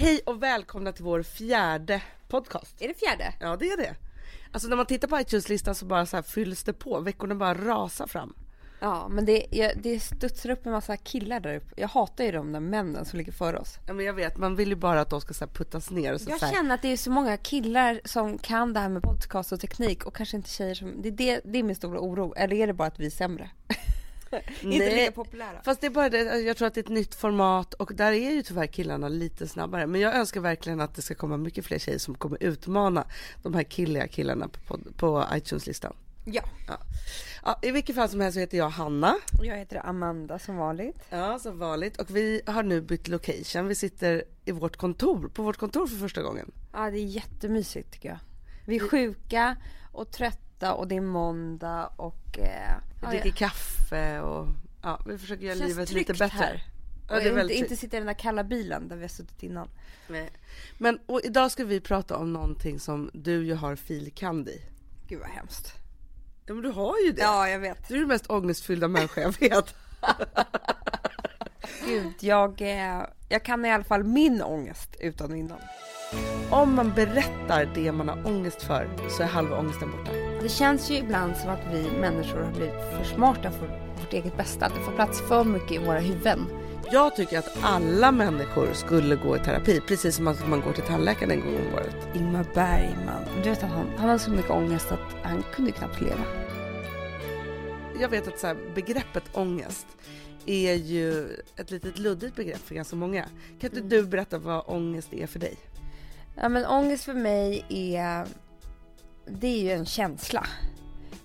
Hej och välkomna till vår fjärde podcast. Är det fjärde? Ja det är det. Alltså när man tittar på iTunes-listan så bara så här fylls det på, veckorna bara rasar fram. Ja, men det, jag, det studsar upp en massa killar där uppe. Jag hatar ju de där männen som ligger före oss. Ja men jag vet, man vill ju bara att de ska så här puttas ner. Och så Jag så här, känner att det är så många killar som kan det här med podcast och teknik och kanske inte tjejer som... Det är, det, det är min stora oro. Eller är det bara att vi är sämre? inte lika populära. Fast det är bara det, jag tror att det är ett nytt format och där är ju tyvärr killarna lite snabbare. Men jag önskar verkligen att det ska komma mycket fler tjejer som kommer utmana de här killiga killarna på, på, på iTunes-listan. Ja. Ja. ja, i vilket fall som helst så heter jag Hanna. Jag heter Amanda som vanligt. Ja, som vanligt. Och vi har nu bytt location. Vi sitter i vårt kontor, på vårt kontor för första gången. Ja, det är jättemysigt tycker jag. Vi är sjuka och trötta och det är måndag och... Eh, Vi ja, dricker kaffe och ja, vi försöker göra Känns livet lite bättre. här. Ja, och det är inte, väldigt inte tryggt. sitta i den där kalla bilen där vi har suttit innan. Nej. Men och idag ska vi prata om någonting som du ju har filkand i. Gud vad hemskt. Ja men du har ju det. Ja, jag vet. Du är den mest ångestfyllda människa jag vet. Gud, jag, eh, jag kan i alla fall min ångest utan och innan. Om man berättar det man har ångest för så är halva ångesten borta. Det känns ju ibland som att vi människor har blivit för smarta för vårt eget bästa. Att det får plats för mycket i våra huvuden. Jag tycker att alla människor skulle gå i terapi, precis som att man går till tandläkaren en gång om året. Ingmar Bergman, du vet att han, han hade så mycket ångest att han kunde knappt leva. Jag vet att så här, begreppet ångest är ju ett litet luddigt begrepp för ganska många. Kan inte du berätta vad ångest är för dig? Ja men ångest för mig är, det är ju en känsla.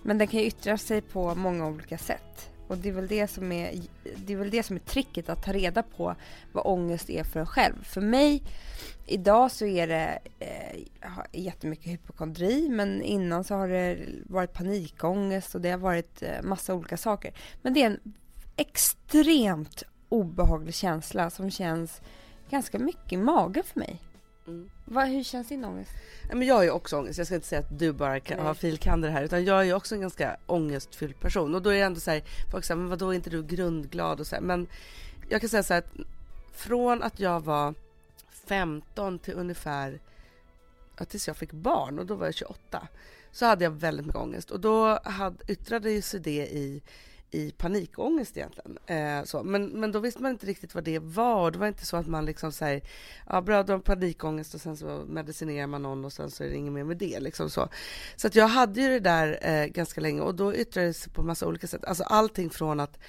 Men den kan ju yttra sig på många olika sätt. Och det är väl det som är, det är, väl det som är tricket att ta reda på vad ångest är för en själv. För mig, idag så är det eh, jättemycket hypokondri men innan så har det varit panikångest och det har varit eh, massa olika saker. Men det är en extremt obehaglig känsla som känns ganska mycket i magen för mig. Mm. Vad, hur känns din ångest? Nej, Men jag har ju också ångest, jag ska inte säga att du bara kan, har filkander här utan jag är ju också en ganska ångestfylld person. Och då är det ändå så här, folk säger men vadå är inte du grundglad? Och så här, men jag kan säga så här att från att jag var 15 till ungefär ja, tills jag fick barn och då var jag 28 så hade jag väldigt mycket ångest. Och då hade, yttrade sig det i i panikångest egentligen. Eh, så. Men, men då visste man inte riktigt vad det var. Det var inte så att man liksom säger, ja bra du har panikångest och sen så medicinerar man någon och sen så är det inget mer med det. Liksom så så att jag hade ju det där eh, ganska länge och då yttrade det sig på massa olika sätt. Alltså allting från att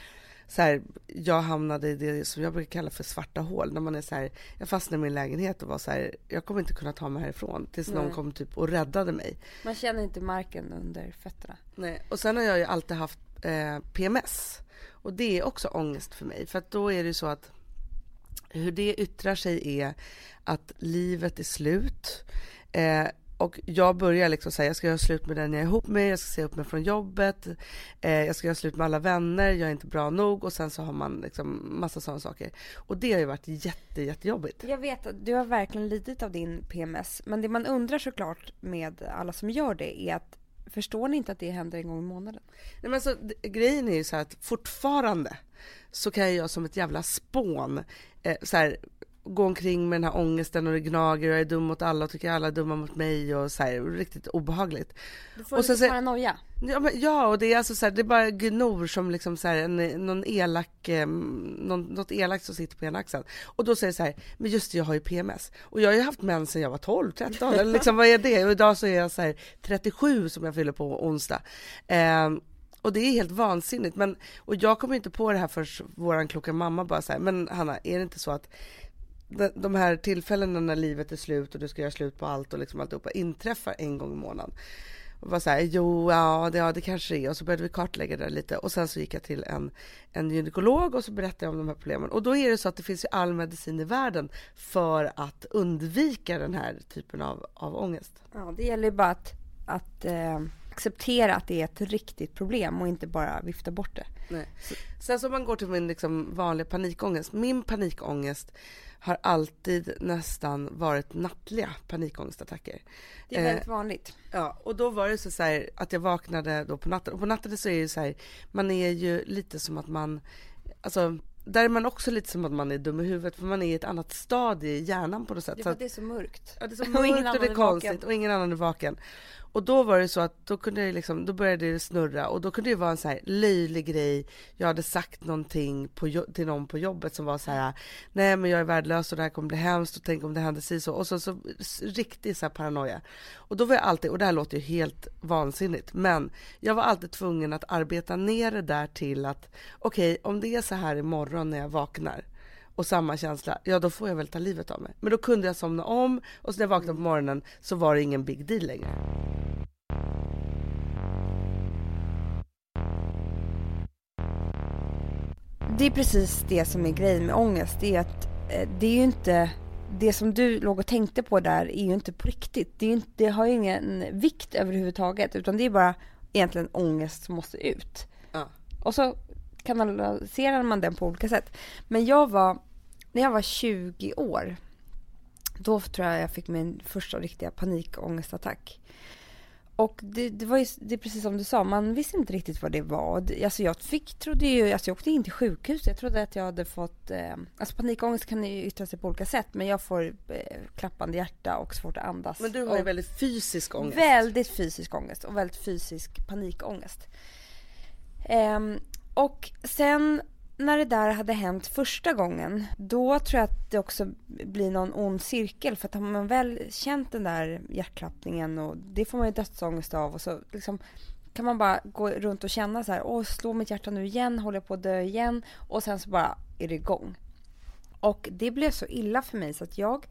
så här, jag hamnade i det som jag brukar kalla för svarta hål. När man är så här, jag fastnade i min lägenhet och var så här, jag kommer inte kunna ta mig härifrån tills någon Nej. kom typ och räddade mig. Man känner inte marken under fötterna. Nej. Och sen har jag ju alltid haft eh, PMS. Och det är också ångest för mig. För att då är det ju så att hur det yttrar sig är att livet är slut. Eh, och jag börjar liksom säga, jag ska göra slut med den jag är ihop med, jag ska säga upp mig från jobbet, eh, jag ska göra slut med alla vänner, jag är inte bra nog och sen så har man liksom massa sådana saker. Och det har ju varit jätte, jättejobbigt. Jag vet att du har verkligen lidit av din PMS. Men det man undrar såklart med alla som gör det är att förstår ni inte att det händer en gång i månaden? Nej, men alltså, grejen är ju så här att fortfarande så kan jag som ett jävla spån eh, så här, gå omkring med den här ångesten och det gnager och jag är dum mot alla och tycker alla är dumma mot mig och så här, riktigt obehagligt. Du får Och lite så- paranoia. Ja, men, ja och det är alltså så här, det är bara gnor som liksom så här, en, någon elak, eh, någon, något elakt som sitter på ena axeln. Och då säger det så här, men just det, jag har ju PMS. Och jag har ju haft mens sedan jag var 12, 13 eller liksom vad är det? Och idag så är jag så här 37 som jag fyller på onsdag. Ehm, och det är helt vansinnigt. Men, och jag kommer inte på det här för våran kloka mamma bara så här, men Hanna, är det inte så att de- här tillfällena när livet är slut och du ska göra slut på allt och liksom alltihopa inträffar en gång i månaden. Och var så här, jo, ja det, ja, det kanske det är. Och så började vi kartlägga det lite. Och sen så gick jag till en, en gynekolog och så berättade jag om de här problemen. Och då är det så att det finns ju all medicin i världen för att undvika den här typen av, av ångest. Ja, det gäller ju bara att, att eh, acceptera att det är ett riktigt problem och inte bara vifta bort det. Nej. Sen så om man går till min liksom vanliga panikångest. Min panikångest har alltid nästan varit nattliga panikångestattacker. Det är Eh, väldigt vanligt. Ja, och då var det så, så här att jag vaknade då på natten. Och på natten så är det ju så här, man är ju lite som att man, alltså där är man också lite som att man är dum i huvudet för man är i ett annat stadie i hjärnan på något sätt. Det, Så är att- det är så mörkt. Ja, det är så Och mörkt och, annan det är konstigt vaken. och ingen annan är vaken. Och då var det så att då kunde jag liksom, då började det snurra och då kunde det vara en så här löjlig grej. Jag hade sagt någonting på, till någon på jobbet som var så här, nej men jag är värdelös och det här kommer bli hemskt och tänk om det händer sig så. Och så, så riktig så här paranoia. Och då var jag alltid, och det här låter ju helt vansinnigt, men jag var alltid tvungen att arbeta ner det där till att okej, om det är så här imorgon när jag vaknar och samma känsla, ja då får jag väl ta livet av mig. Men då kunde jag somna om och så när jag vaknade på morgonen så var det ingen big deal längre. Det är precis det som är grejen med ångest. Det är att eh, det är ju inte det som du låg och tänkte på där är ju inte på riktigt. Det, inte, det har ju ingen vikt överhuvudtaget utan det är bara egentligen ångest som måste ut. Ja. Och så kanaliserar man den på olika sätt. Men jag var, när jag var 20 år, då tror jag jag fick min första riktiga panikångestattack. Och det, det var ju det är precis som du sa, man visste inte riktigt vad det var. Alltså jag fick, trodde ju, alltså jag åkte in till sjukhus, jag trodde att jag hade fått, eh, alltså panikångest kan ju yttra sig på olika sätt, men jag får eh, klappande hjärta och svårt att andas. Men du har ju väldigt fysisk ångest. Väldigt fysisk ångest och väldigt fysisk panikångest. Ehm, och sen när det där hade hänt första gången, då tror jag att det också blir någon ond cirkel. För att har man väl känt den där hjärtklappningen och det får man ju dödsångest av och så liksom kan man bara gå runt och känna så här, åh slår mitt hjärta nu igen, håller jag på att dö igen? Och sen så bara är det igång. Och det blev så illa för mig så att jag,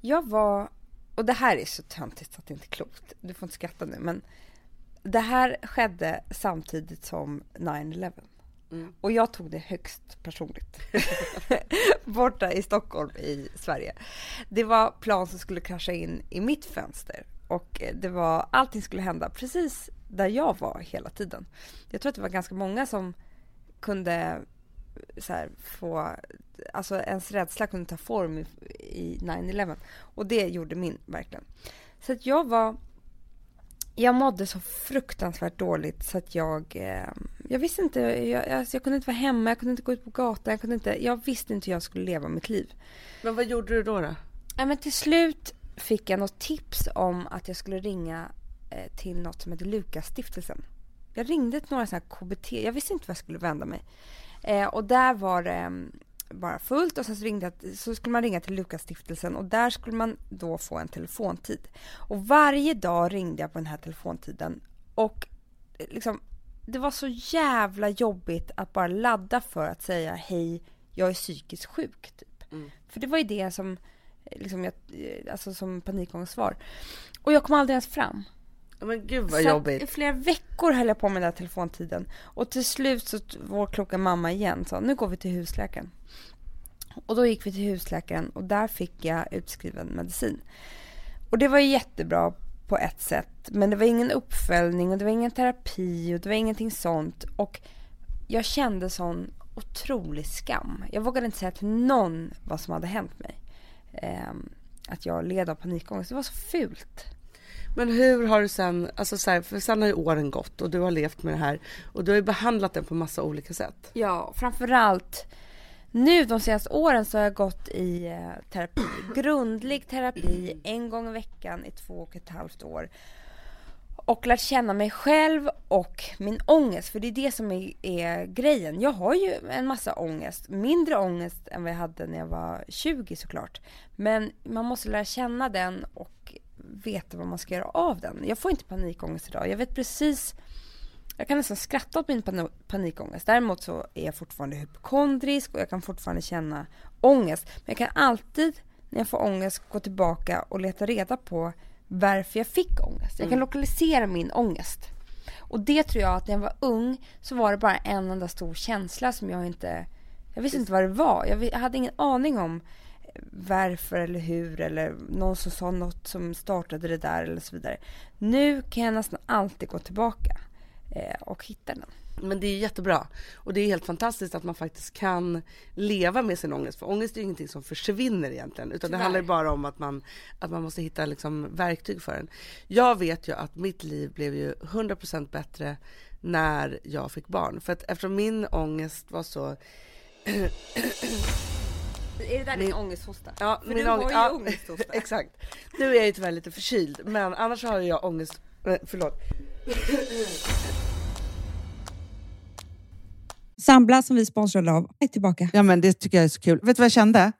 jag var, och det här är så töntigt så att det inte är klokt, du får inte skratta nu men det här skedde samtidigt som 9-11. Mm. Och jag tog det högst personligt. Borta i Stockholm i Sverige. Det var plan som skulle krascha in i mitt fönster. Och eh, det var, allting skulle hända precis där jag var hela tiden. Jag tror att det var ganska många som kunde eh, så här, få, alltså ens rädsla kunde ta form i, i 9-11. Och det gjorde min verkligen. Så att jag var, jag mådde så fruktansvärt dåligt så att jag, eh, jag visste inte, jag, alltså jag kunde inte vara hemma, jag kunde inte gå ut på gatan, jag kunde inte, jag visste inte hur jag skulle leva mitt liv. Men vad gjorde du då? då? Ja, men till slut fick jag något tips om att jag skulle ringa eh, till något som heter Lukasstiftelsen. Jag ringde till några sådana här KBT, jag visste inte vad jag skulle vända mig. Eh, och där var det mm, bara fullt och sen så, ringde jag, så skulle man ringa till Lukasstiftelsen och där skulle man då få en telefontid. Och varje dag ringde jag på den här telefontiden och eh, liksom, det var så jävla jobbigt att bara ladda för att säga hej, jag är psykiskt sjuk. Typ. Mm. För det var ju det som, eh, liksom, jag, eh, alltså, som panikångest var. Och jag kom aldrig ens fram. Men gud vad Så jobbigt. I flera veckor höll jag på med den där telefontiden. Och till slut så vår kloka mamma igen sa nu går vi till husläkaren. Och då gick vi till husläkaren och där fick jag utskriven medicin. Och det var ju jättebra på ett sätt. Men det var ingen uppföljning och det var ingen terapi och det var ingenting sånt. Och jag kände sån otrolig skam. Jag vågade inte säga till någon vad som hade hänt mig. Ehm, att jag led av panikångest. Det var så fult. Men hur har du sen, alltså så här, för sen har ju åren gått och du har levt med det här och du har ju behandlat den på massa olika sätt. Ja, framförallt nu de senaste åren så har jag gått i eh, terapi. Grundlig terapi en gång i veckan i två och ett halvt år. Och lärt känna mig själv och min ångest. För det är det som är, är grejen. Jag har ju en massa ångest. Mindre ångest än vad jag hade när jag var 20 såklart. Men man måste lära känna den och veta vad man ska göra av den. Jag får inte panikångest idag. Jag vet precis jag kan nästan skratta åt min pan- panikångest. Däremot så är jag fortfarande hypokondrisk och jag kan fortfarande känna ångest. Men jag kan alltid när jag får ångest gå tillbaka och leta reda på varför jag fick ångest. Jag kan lokalisera min ångest. Och det tror jag att när jag var ung så var det bara en enda stor känsla som jag inte... Jag visste inte vad det var. Jag hade ingen aning om varför eller hur eller någon som sa något som startade det där eller så vidare. Nu kan jag nästan alltid gå tillbaka eh, och hitta den. Men det är jättebra och det är helt fantastiskt att man faktiskt kan leva med sin ångest. För ångest är ju ingenting som försvinner egentligen utan Tyvärr. det handlar bara om att man, att man måste hitta liksom verktyg för den. Jag vet ju att mitt liv blev ju 100% bättre när jag fick barn. För att eftersom min ångest var så Är det där din Min- ångesthosta? Ja, För du har ju ja, ångesthosta. Exakt. Nu är jag ju tyvärr lite förkyld, men annars har jag ångest. eh, Förlåt. Sambla som vi sponsrade av är tillbaka. Ja, men det tycker jag är så kul. Vet du vad jag kände?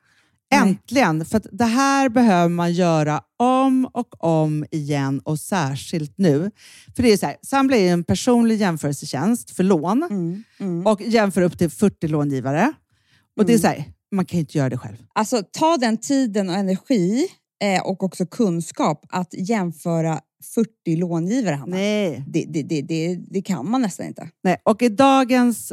Äntligen! För att det här behöver man göra om och om igen och särskilt nu. För det är så här, Sambla är en personlig jämförelsetjänst för lån Mm, mm. och jämför upp till 40 långivare. Och det är så här, man kan ju inte göra det själv. Alltså ta den tiden och energi eh, och också kunskap att jämföra 40 långivare, Hanna. Nej. Det, det, det, det, det kan man nästan inte. Nej. Och i dagens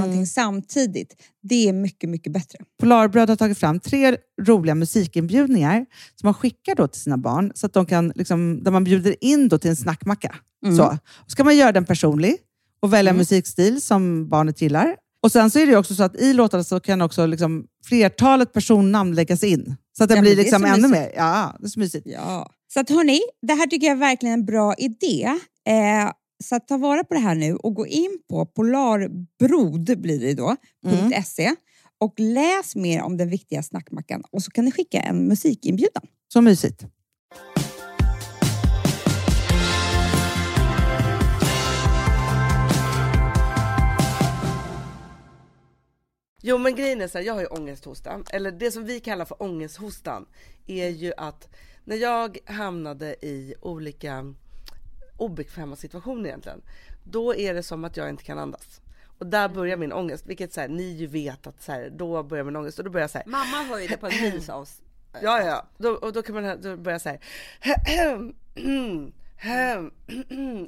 någonting samtidigt. Det är mycket, mycket bättre. Polarbröd har tagit fram tre roliga musikinbjudningar som man skickar då till sina barn, så att de kan, liksom, där man bjuder in då till en snackmacka. Så. Och ska man göra den personlig och välja musikstil som barnet gillar. Och Sen så är det också så att i låtarna så kan också liksom flertalet personnamn läggas in. Så att det Ja, blir liksom ännu mysigt. mer. Ja, det är så mysigt. Ja. Så att hörni, det här tycker jag är verkligen en bra idé. Eh, så att ta vara på det här nu och gå in på polarbrod blir det då, .se och läs mer om den viktiga snackmackan och så kan ni skicka en musikinbjudan. Så mysigt. Jo men grejen är så här, jag har ju ångesthosta, eller det som vi kallar för ångesthostan är ju att när jag hamnade i olika obekväma situationer egentligen, då är det som att jag inte kan andas. Och där börjar min ångest, vilket så här, ni ju vet att så här, då börjar min ångest och då börjar jag så här, Mamma hör ju det på en mils av... Ja, ja, då, och då kan man då börja så här.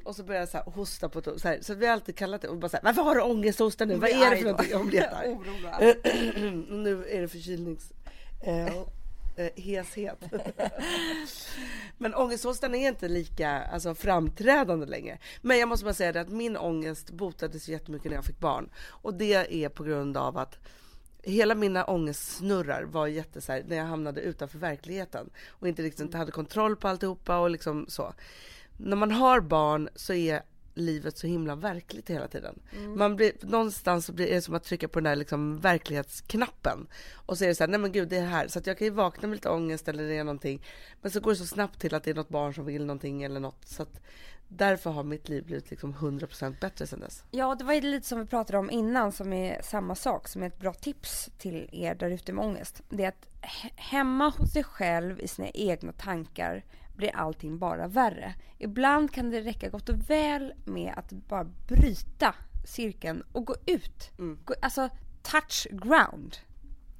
Och så börjar jag så här hosta på ett, så, här, så vi har alltid kallat det och bara så här, varför har du ångesthosta nu? Vad är det för någonting? Jag blir nu är det förkylnings... Eh, heshet. Men ångesthostan är inte lika alltså, framträdande längre. Men jag måste bara säga det att min ångest botades jättemycket när jag fick barn. Och det är på grund av att hela mina ångestsnurrar var jätte så här, när jag hamnade utanför verkligheten och inte riktigt inte hade kontroll på alltihopa och liksom så. När man har barn så är livet så himla verkligt hela tiden. Man blir, någonstans så blir det som att trycka på den där liksom verklighetsknappen och så är det så här, nej men gud det är här. Så att jag kan ju vakna med lite ångest eller det är någonting. Men så går det så snabbt till att det är något barn som vill någonting eller något. Så att därför har mitt liv blivit liksom 100% bättre sen dess. Ja, det var ju lite som vi pratade om innan som är samma sak som är ett bra tips till er där ute med ångest. Det är att he- hemma hos sig själv i sina egna tankar blir allting bara värre. Ibland kan det räcka gott och väl med att bara bryta cirkeln och gå ut. Gå, alltså touch ground.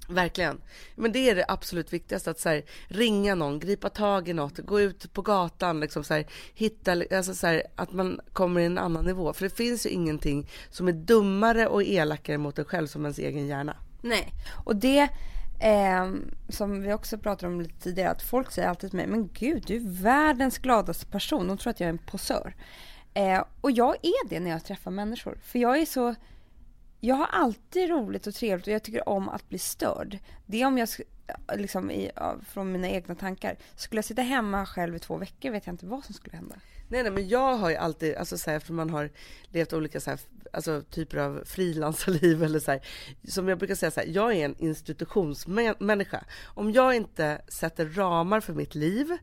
Verkligen. Men det är det absolut viktigaste, att så här, ringa någon, gripa tag i något, gå ut på gatan, liksom så här, hitta, alltså så här, att man kommer i en annan nivå. För det finns ju ingenting som är dummare och elakare mot en själv som ens egen hjärna. Nej. Och det eh, som vi också pratade om lite tidigare, att folk säger alltid till mig, men gud du är världens gladaste person. De tror att jag är en posör. Eh, och jag är det när jag träffar människor. För jag är så, jag har alltid roligt och trevligt och jag tycker om att bli störd. Det är om jag, liksom i, från mina egna tankar. Skulle jag sitta hemma själv i två veckor vet jag inte vad som skulle hända. Nej, nej, men jag har ju alltid, alltså så här, eftersom man har levt olika så här, alltså, typer av frilansarliv eller så här, som jag brukar säga så här, jag är en institutionsmänniska. Om jag inte sätter ramar för mitt liv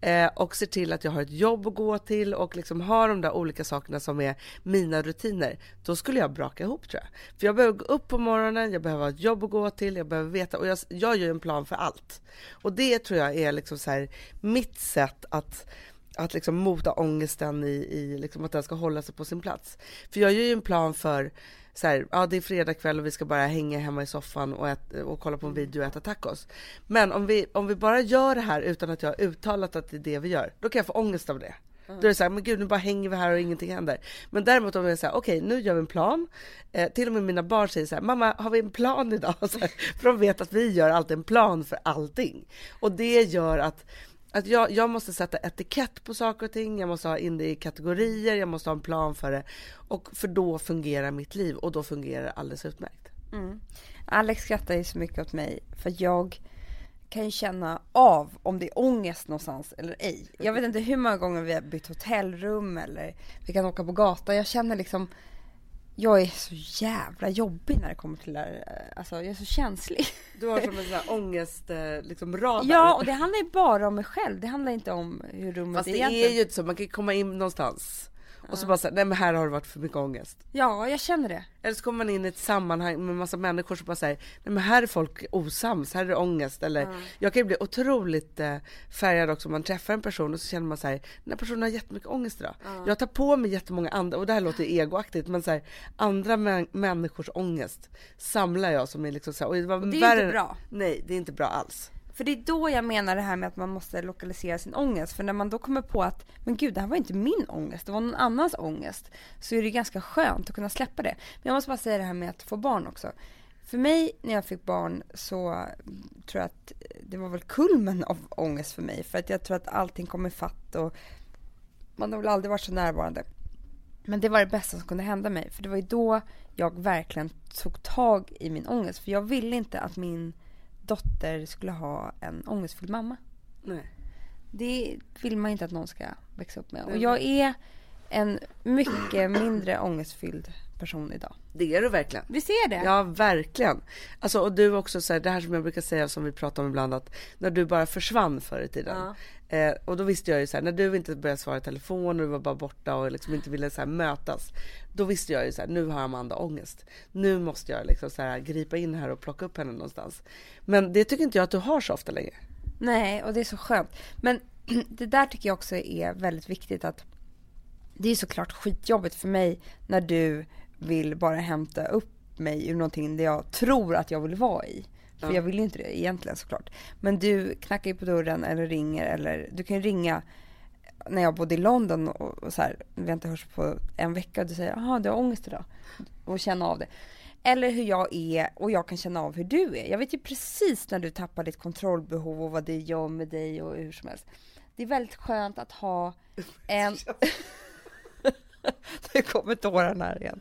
eh, och ser till att jag har ett jobb att gå till och liksom har de där olika sakerna som är mina rutiner, då skulle jag braka ihop tror jag. För jag behöver gå upp på morgonen, jag behöver ha ett jobb att gå till, jag behöver veta och jag, jag gör en plan för allt. Och det tror jag är liksom så här, mitt sätt att att liksom mota ångesten i, i liksom att den ska hålla sig på sin plats. För jag gör ju en plan för så här, ja det är fredag kväll och vi ska bara hänga hemma i soffan och, ät, och kolla på en video och äta tacos. Men om vi, om vi bara gör det här utan att jag har uttalat att det är det vi gör, då kan jag få ångest av det. Då är det så här, men gud nu bara hänger vi här och ingenting händer. Men däremot om jag säger okej okay, nu gör vi en plan. Eh, till och med mina barn säger så här, mamma har vi en plan idag? Här, för de vet att vi gör alltid en plan för allting. Och det gör att att jag, jag måste sätta etikett på saker och ting, jag måste ha in det i kategorier, jag måste ha en plan för det. Och för då fungerar mitt liv och då fungerar det alldeles utmärkt. Mm. Alex skrattar ju så mycket åt mig för jag kan ju känna av om det är ångest någonstans eller ej. Jag vet inte hur många gånger vi har bytt hotellrum eller vi kan åka på gatan. Jag känner liksom jag är så jävla jobbig när det kommer till det här. Alltså jag är så känslig. Du har som en sån här ångest, eh, liksom radar. Ja och det handlar ju bara om mig själv. Det handlar inte om hur rummet Fast är det egentligen. är ju inte så, man kan komma in någonstans och så bara säga, nej men här har det varit för mycket ångest. Ja, jag känner det. Eller så kommer man in i ett sammanhang med massa människor som bara säger, nej men här är folk osams, här är det ångest. Eller mm. jag kan ju bli otroligt eh, färgad också om man träffar en person och så känner man så här, den här personen har jättemycket ångest idag. Mm. Jag tar på mig jättemånga andra, och det här låter egoaktigt, men så här, andra mä människors ångest samlar jag som är liksom så här, och det, var och det är värre, inte bra. Nej, det är inte bra alls. För det är då jag menar det här med att man måste lokalisera sin ångest. För när man då kommer på att, men gud det här var inte min ångest, det var någon annans ångest. Så är det ganska skönt att kunna släppa det. Men jag måste bara säga det här med att få barn också. För mig när jag fick barn så tror jag att det var väl kulmen av ångest för mig. För att jag tror att allting kom ifatt fatt och man har väl aldrig varit så närvarande. Men det var det bästa som kunde hända mig. För det var ju då jag verkligen tog tag i min ångest. För jag ville inte att min dotter skulle ha en ångestfylld mamma. Nej. Det vill man inte att någon ska växa upp med. Och jag är en mycket mindre ångestfylld person idag. Det är du verkligen. Vi ser det. Ja, verkligen. Alltså, och du också så här, det här som jag brukar säga som vi pratar om ibland att när du bara försvann förr i tiden. Ja. Eh, och då visste jag ju så här, när du inte började svara i telefon och du var bara borta och liksom inte ville så här, mötas. Då visste jag ju så här, nu har Amanda ångest. Nu måste jag liksom så här, gripa in här och plocka upp henne någonstans. Men det tycker inte jag att du har så ofta längre. Nej, och det är så skönt. Men det där tycker jag också är väldigt viktigt att det är såklart skitjobbigt för mig när du vill bara hämta upp mig ur någonting där jag tror att jag vill vara i. För ja. jag vill ju inte det egentligen såklart. Men du knackar ju på dörren eller ringer eller du kan ju ringa när jag bodde i London och, och så här, vi har inte hörts på en vecka och du säger jaha du har ångest idag och känna av det. Eller hur jag är och jag kan känna av hur du är. Jag vet ju precis när du tappar ditt kontrollbehov och vad det gör med dig och hur som helst. Det är väldigt skönt att ha en... nu kommer tårarna här igen.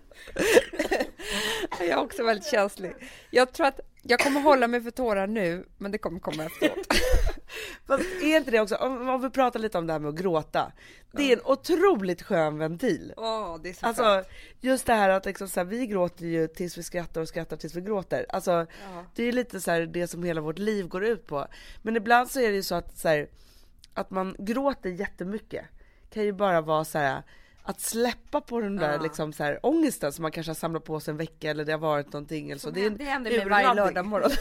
jag är också väldigt känslig. Jag tror att jag kommer hålla mig för tårar nu, men det kommer komma efteråt. Fast är inte det också, om, om, vi pratar lite om det här med att gråta. Det är en otroligt skön ventil. Oh, det är så alltså, skönt. just det här att liksom, så här, vi gråter ju tills vi skrattar och skrattar tills vi gråter. Alltså, ja. Det är lite så här, det som hela vårt liv går ut på. Men ibland så är det ju så att, så här, att man gråter jättemycket. Kan ju bara vara så här att släppa på den där ja. liksom så här, ångesten som man kanske har samlat på sig en vecka eller det har varit någonting. Eller så. Det, det händer mig varje lördag morgon.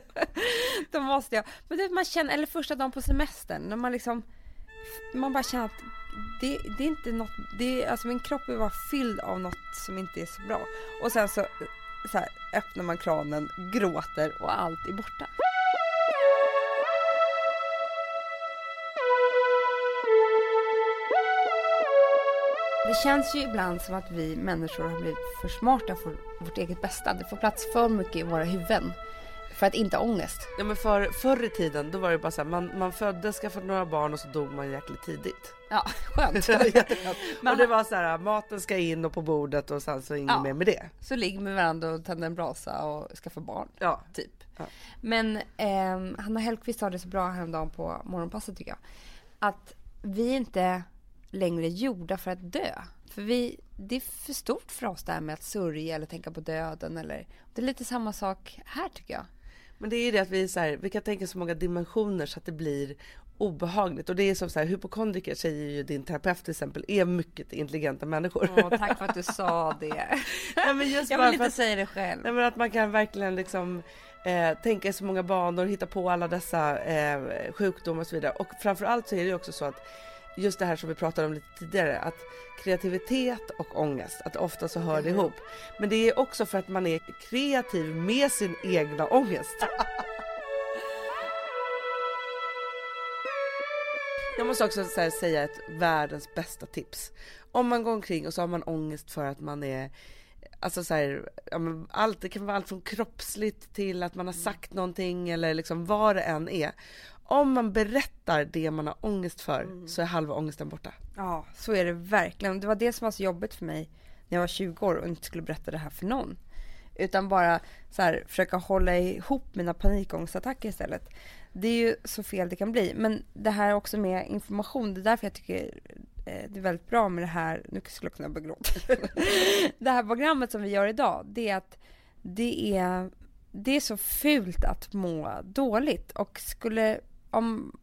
Då måste jag. Men det man känner, eller första dagen på semestern när man liksom, man bara känner att det, det är inte något, det är, alltså min kropp är bara fylld av något som inte är så bra. Och sen så, så här, öppnar man kranen, gråter och allt är borta. Det känns ju ibland som att vi människor har blivit för smarta för vårt eget bästa. Det får plats för mycket i våra huvuden. För att inte ha ångest. Ja men för, förr i tiden då var det bara så här, man, man föddes, skaffade några barn och så dog man jäkligt tidigt. Ja, skönt. men, och det var så här, maten ska in och på bordet och sen så inget ja, mer med det. Så ligger med varandra och tänder en brasa och skaffar barn. Ja. Typ. Ja. Men eh, Hanna Hellquist sa det så bra häromdagen på Morgonpasset tycker jag. Att vi inte längre gjorda för att dö. För vi, det är för stort för oss det här med att sörja eller tänka på döden. Eller, det är lite samma sak här tycker jag. Men det är ju det att vi, så här, vi kan tänka så många dimensioner så att det blir obehagligt. Och det är som så här, hypokondriker säger ju din terapeut till exempel är mycket intelligenta människor. Åh, tack för att du sa det. Nej, men just jag vill inte att, säga det själv. nej, men att man kan verkligen liksom eh, tänka i så många banor, hitta på alla dessa eh, sjukdomar och så vidare. Och framförallt så är det ju också så att just det här som vi pratade om lite tidigare, att kreativitet och ångest, att ofta så hör det ihop. Men det är också för att man är kreativ med sin egna ångest. Jag måste också säga ett världens bästa tips. Om man går omkring och så har man ångest för att man är Alltså så här, allt, det kan vara allt från kroppsligt till att man har sagt någonting eller liksom vad det än är. Om man berättar det man har ångest för så är halva ångesten borta. Ja, så är det verkligen. Det var det som var så jobbigt för mig när jag var 20 år och inte skulle berätta det här för någon. Utan bara så här, försöka hålla ihop mina panikångestattacker istället. Det är ju så fel det kan bli. Men det här också med information, det är därför jag tycker eh, det är väldigt bra med det här, nu skulle jag kunna börja gråta. det här programmet som vi gör idag, det är att det är, det är så fult att må dåligt och skulle, om,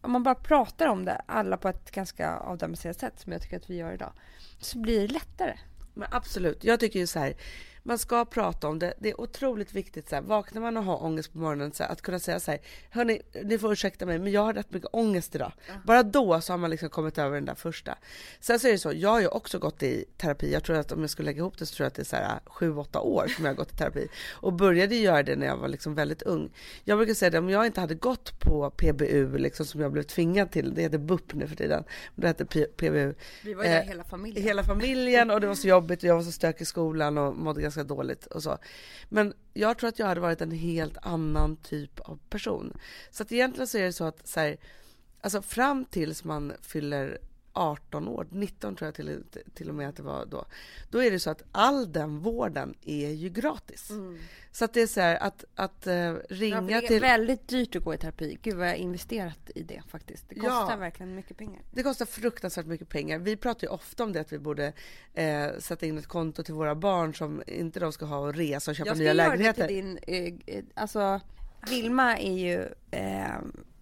om man bara pratar om det, alla på ett ganska avdramatiserat sätt som jag tycker att vi gör idag, så blir det lättare. Men absolut, jag tycker ju så här, man ska prata om det. Det är otroligt viktigt så här, vaknar man och har ångest på morgonen, så här, att kunna säga så här, hörni, ni får ursäkta mig, men jag har rätt mycket ångest idag. Bara då så har man liksom kommit över den där första. Sen så är det så, jag har ju också gått i terapi, jag tror att om jag skulle lägga ihop det så tror jag att det är så här sju, åtta år som jag har gått i terapi. Och började göra det när jag var liksom väldigt ung. Jag brukar säga det, om jag inte hade gått på PBU, liksom som jag blev tvingad till, det heter BUP nu för tiden, det heter P- PBU. Vi var ju Eh, där hela familjen. Hela familjen och det var så jobbigt och jag var så stökig i skolan och mådde ganska dåligt och så. Men jag tror att jag hade varit en helt annan typ av person. Så att egentligen så är det så att så här, alltså fram tills man fyller 18 år, 19 tror jag till, till och med att det var då. Då är det så att all den vården är ju gratis. Så att det är så här att, att Ja, för ringa det är till... väldigt dyrt att gå i terapi. Gud vad jag har investerat i det faktiskt. Det Ja. kostar verkligen mycket pengar. Det kostar fruktansvärt mycket pengar. Vi pratar ju ofta om det att vi borde eh, sätta in ett konto till våra barn som inte de ska ha och resa och köpa Jag ska nya göra lägenheter. det till din, eh, alltså Vilma är ju eh,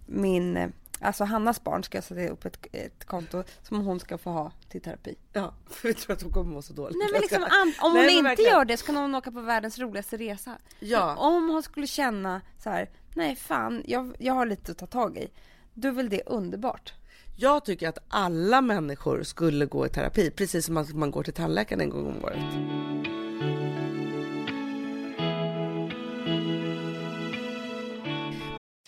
min, alltså Hannas barn ska sätta upp ett, ett konto som hon ska få ha till terapi. Ja, för vi tror att de kommer må så dåligt. Nej men liksom, om Nej, hon men inte verkligen. gör det så kan hon åka på världens roligaste resa. Ja. Men Om hon skulle känna så här, nej fan, jag, jag har lite att ta tag i. Då är väl det underbart. Jag tycker att alla människor skulle gå i terapi, precis som att man går till tandläkaren en gång om året.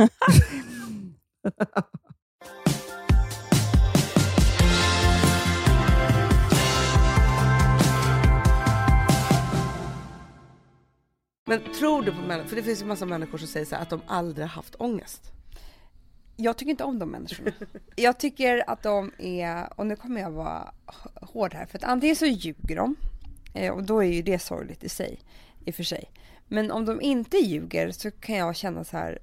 Men tror du på människor, för det finns ju massa människor som säger så här, att de aldrig haft ångest. Jag tycker inte om de människorna. Jag tycker att de är, och nu kommer jag vara hård här, för att antingen så ljuger de, eh, och då är ju det sorgligt i sig, i och för sig. Men om de inte ljuger så kan jag känna så här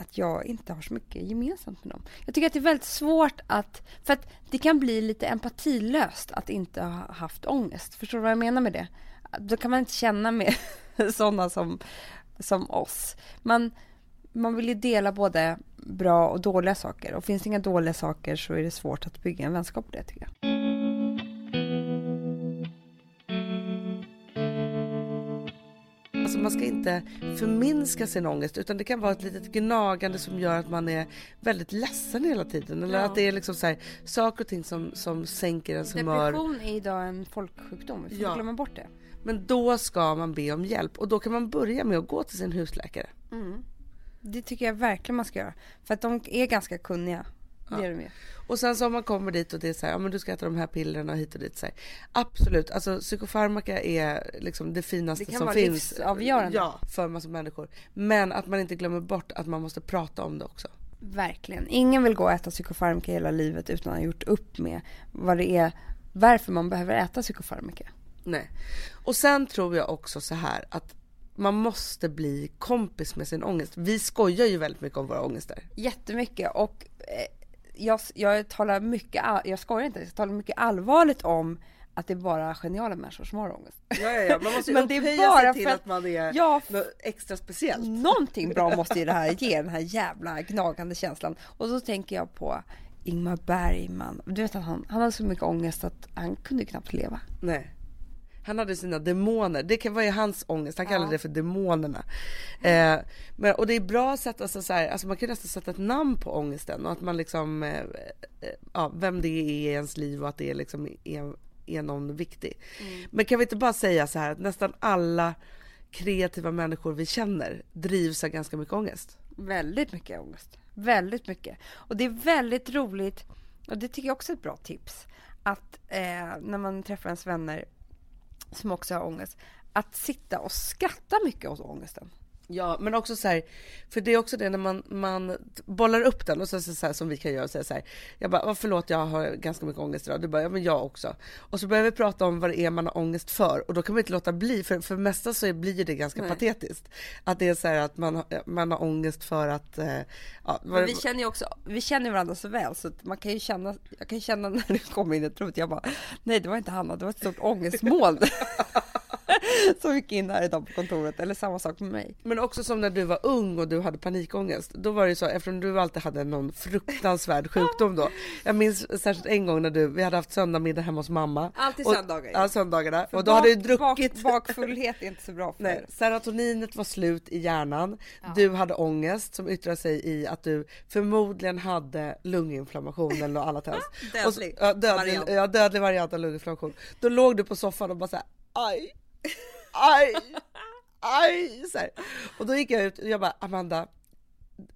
att jag inte har så mycket gemensamt med dem. Jag tycker att det är väldigt svårt att, för att det kan bli lite empatilöst att inte ha haft ångest. Förstår du vad jag menar med det? Då kan man inte känna med sådana som, som oss. Man, man vill ju dela både bra och dåliga saker. Och finns det inga dåliga saker så är det svårt att bygga en vänskap på det tycker jag. Alltså man ska inte förminska sin ångest utan det kan vara ett litet gnagande som gör att man är väldigt ledsen hela tiden. Eller Ja. att det är liksom så här, saker och ting som, som sänker ens humör. Depression är idag en folksjukdom. Vi får Ja. glömma bort det. Men då ska man be om hjälp och då kan man börja med att gå till sin husläkare. Mm. Det tycker jag verkligen man ska göra. För att de är ganska kunniga. Det är de ju. Och sen så om man kommer dit och det är så här, ja men du ska äta de här pillerna hit och dit. Så här. Absolut, alltså psykofarmaka är liksom det finaste Det kan som vara finns. livsavgörande. Ja, för massa människor. Men att man inte glömmer bort att man måste prata om det också. Verkligen. Ingen vill gå och äta psykofarmaka hela livet utan att ha gjort upp med vad det är, varför man behöver äta psykofarmaka. Nej. Och sen tror jag också så här att man måste bli kompis med sin ångest. Vi skojar ju väldigt mycket om våra ångester. Jättemycket och eh, jag, jag talar mycket, jag skojar inte, jag talar mycket allvarligt om att det är bara geniala människor som har ångest. Ja, ja, ja. Man måste Men det är bara för att- man är Ja, något extra speciellt. Någonting bra måste ju det här ge, den här jävla gnagande känslan. Och då tänker jag på Ingmar Bergman. Du vet att han, han hade så mycket ångest att han kunde knappt leva. Nej. Han hade sina demoner. Det vara ju hans ångest. Han kallar det för demonerna. Eh, men, och det är bra att sätta sig så här, alltså man kan nästan sätta ett namn på ångesten och att man liksom, eh, eh, ja, vem det är i ens liv och att det är liksom är, är någon viktig. Men kan vi inte bara säga så här att nästan alla kreativa människor vi känner drivs av ganska mycket ångest. Väldigt mycket ångest. Väldigt mycket. Och det är väldigt roligt, och det tycker jag också är ett bra tips, att eh, när man träffar ens vänner som också har ångest, att sitta och skratta mycket åt ångesten. Ja, men också så här, för det är också det när man, man bollar upp den och så, så, så här, som vi kan göra och säga så här. Jag bara, "Ja, förlåt jag har ganska mycket ångest idag. Du bara, ja men jag också. Och så börjar vi prata om vad det är man har ångest för och då kan man inte låta bli, för för det mesta så blir det ganska Nej. patetiskt. Att det är så här att man, man har ångest för att, eh, ja, Men vi känner ju också, vi känner varandra så väl så man kan ju känna, jag kan ju känna när du kommer in i ett rum, jag bara, nej det var inte Hanna, det var ett stort ångestmoln. som gick in här idag på kontoret, eller samma sak med mig. Men också som när du var ung och du hade panikångest. Då var det ju så, eftersom du alltid hade någon fruktansvärd sjukdom då. Jag minns särskilt en gång när du, vi hade haft söndagmiddag hemma hos mamma. Alltid och, söndagar. Ja, söndagarna. För och då hade du bak- druckit. Bak, bakfullhet är inte så bra för Nej, serotoninet var slut i hjärnan. Du hade ångest som yttrade sig i att du förmodligen hade lunginflammation eller något annat hemskt. Och Dödlig ja, dödlig, variant. ja, dödlig variant av lunginflammation. Då låg du på soffan och bara såhär, aj, aj, aj. Så här. Och då gick jag ut och jag bara, Amanda,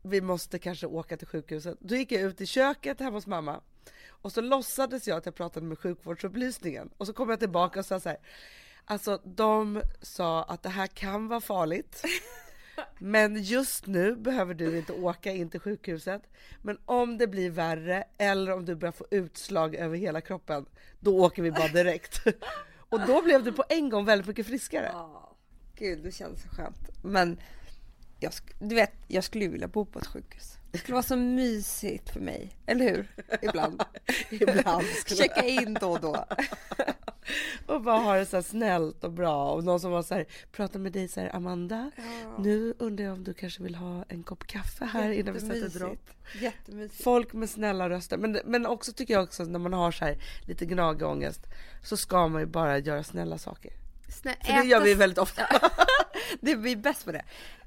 vi måste kanske åka till sjukhuset. Då gick jag ut i köket hemma hos mamma och så låtsades jag att jag pratade med sjukvårdsupplysningen och så kom jag tillbaka och sa så här. Alltså de sa att det här kan vara farligt. Men just nu behöver du inte åka in till sjukhuset. Men om det blir värre eller om du börjar få utslag över hela kroppen, då åker vi bara direkt. Och då blev du på en gång väldigt mycket friskare. Ja, gud det känns så skönt. Men jag, du vet, jag skulle vilja bo på ett sjukhus. Det skulle vara så mysigt för mig, eller hur? Ibland. Ibland Checka in då och då. Och bara ha det så snällt och bra och någon som var så här, pratar med dig så här, Amanda, nu undrar jag om du kanske vill ha en kopp kaffe här innan vi sätter dropp. Jättemysigt. Folk med snälla röster, men, men också tycker jag också när man har så här lite gnagångest så ska man ju bara göra snälla saker. Snä, För det gör vi väldigt ofta. Det blir bäst på det.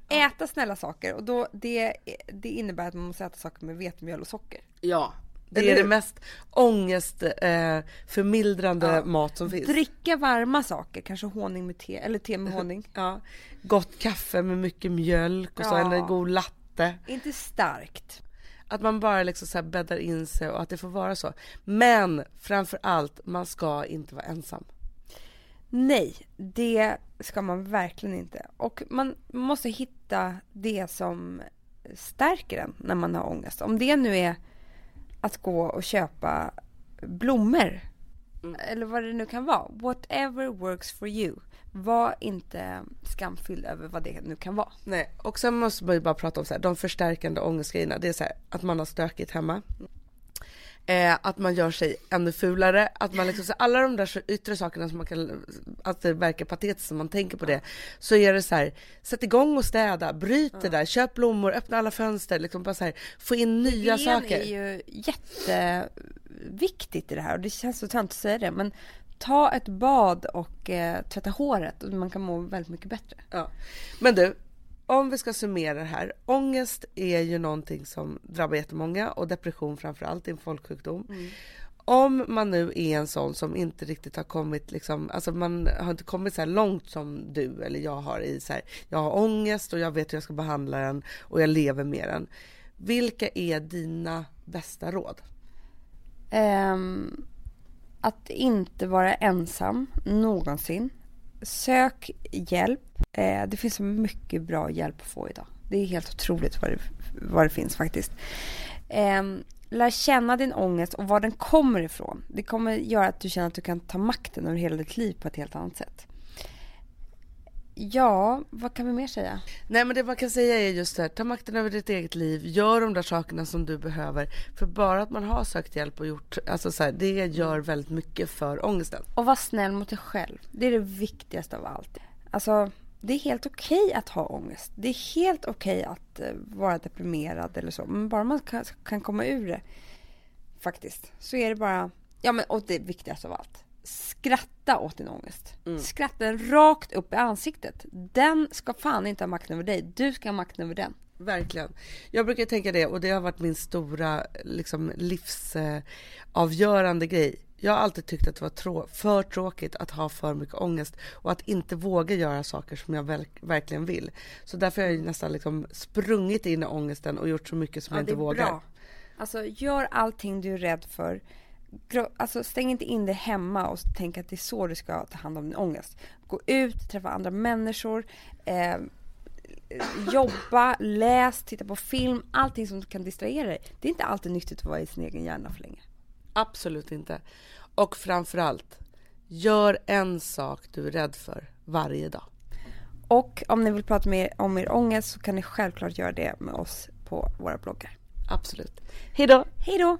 Äta snälla saker och då, det, det innebär att man måste äta saker med vetemjöl och socker. Ja, det Eller är det hur? mest ångestförmildrande eh, förmildrande mat som finns. Dricka varma saker, kanske honung med te, eller te med honung. Ja, gott kaffe med mycket mjölk och så Ja. en god latte. Inte starkt. Att man bara liksom så här bäddar in sig och att det får vara så. Men framför allt, man ska inte vara ensam. Nej, det ska man verkligen inte. Och man måste hitta det som stärker en när man har ångest. Om det nu är att gå och köpa blommor. Eller vad det nu kan vara. Whatever works for you. Var inte skamfylld över vad det nu kan vara. Nej, och sen måste man ju bara prata om så här, de förstärkande ångestgrejerna. Det är så här, att man har stökigt hemma. Eh, att man gör sig ännu fulare, att man liksom, så alla de där yttre sakerna som man kan, att det verkar patetiskt när man tänker på det, så är det så här, sätt igång och städa, bryt det där, köp blommor, öppna alla fönster, liksom bara så här, få in nya Hygien saker. är ju jätteviktigt i det här och det känns så töntigt att säga det men ta ett bad och eh, tvätta håret och man kan må väldigt mycket bättre. Ja. Men du, om vi ska summera det här. Ångest är ju någonting som drabbar jättemånga och depression framför allt är en folksjukdom. Om man nu är en sån som inte riktigt har kommit liksom, alltså man har inte kommit så långt som du eller jag har i så här, jag har ångest och jag vet hur jag ska behandla den och jag lever med den. Vilka är dina bästa råd? Ehm, att inte vara ensam någonsin. Sök hjälp. Eh, det finns så mycket bra hjälp att få idag. Det är helt otroligt vad det, vad det finns faktiskt. Ehm, lär känna din ångest och var den kommer ifrån. Det kommer göra att du känner att du kan ta makten över hela ditt liv på ett helt annat sätt. Ja, vad kan vi mer säga? Nej men det man kan säga är just det här, ta makten över ditt eget liv, gör de där sakerna som du behöver. För bara att man har sökt hjälp och gjort, alltså så här, det gör väldigt mycket för ångesten. Och var snäll mot dig själv. Det är det viktigaste av allt. Alltså, det är helt okej att ha ångest. Det är helt okej att eh, vara deprimerad eller så. Men bara man kan, kan komma ur det, faktiskt, så är det bara... Ja, men och det viktigaste av allt. Skratta åt din ångest. Skratta den rakt upp i ansiktet. Den ska fan inte ha makten över dig. Du ska ha makten över den. Verkligen. Jag brukar tänka det och det har varit min stora liksom, livsavgörande grej. Jag har alltid tyckt att det var trå- för tråkigt att ha för mycket ångest och att inte våga göra saker som jag verk- verkligen vill. Så därför har jag nästan liksom sprungit in i ångesten och gjort så mycket som jag inte vågar. Alltså gör allting du är rädd för. Alltså stäng inte in dig hemma och tänk att det är så du ska ta hand om din ångest. Gå ut, träffa andra människor, eh, jobba, läs, titta på film, allting som kan distrahera dig. Det är inte alltid nyttigt att vara i sin egen hjärna för länge. Absolut inte. Och framförallt, gör en sak du är rädd för varje dag. Och om ni vill prata mer om er ångest så kan ni självklart göra det med oss på våra bloggar. Absolut. Hej då! Hej då!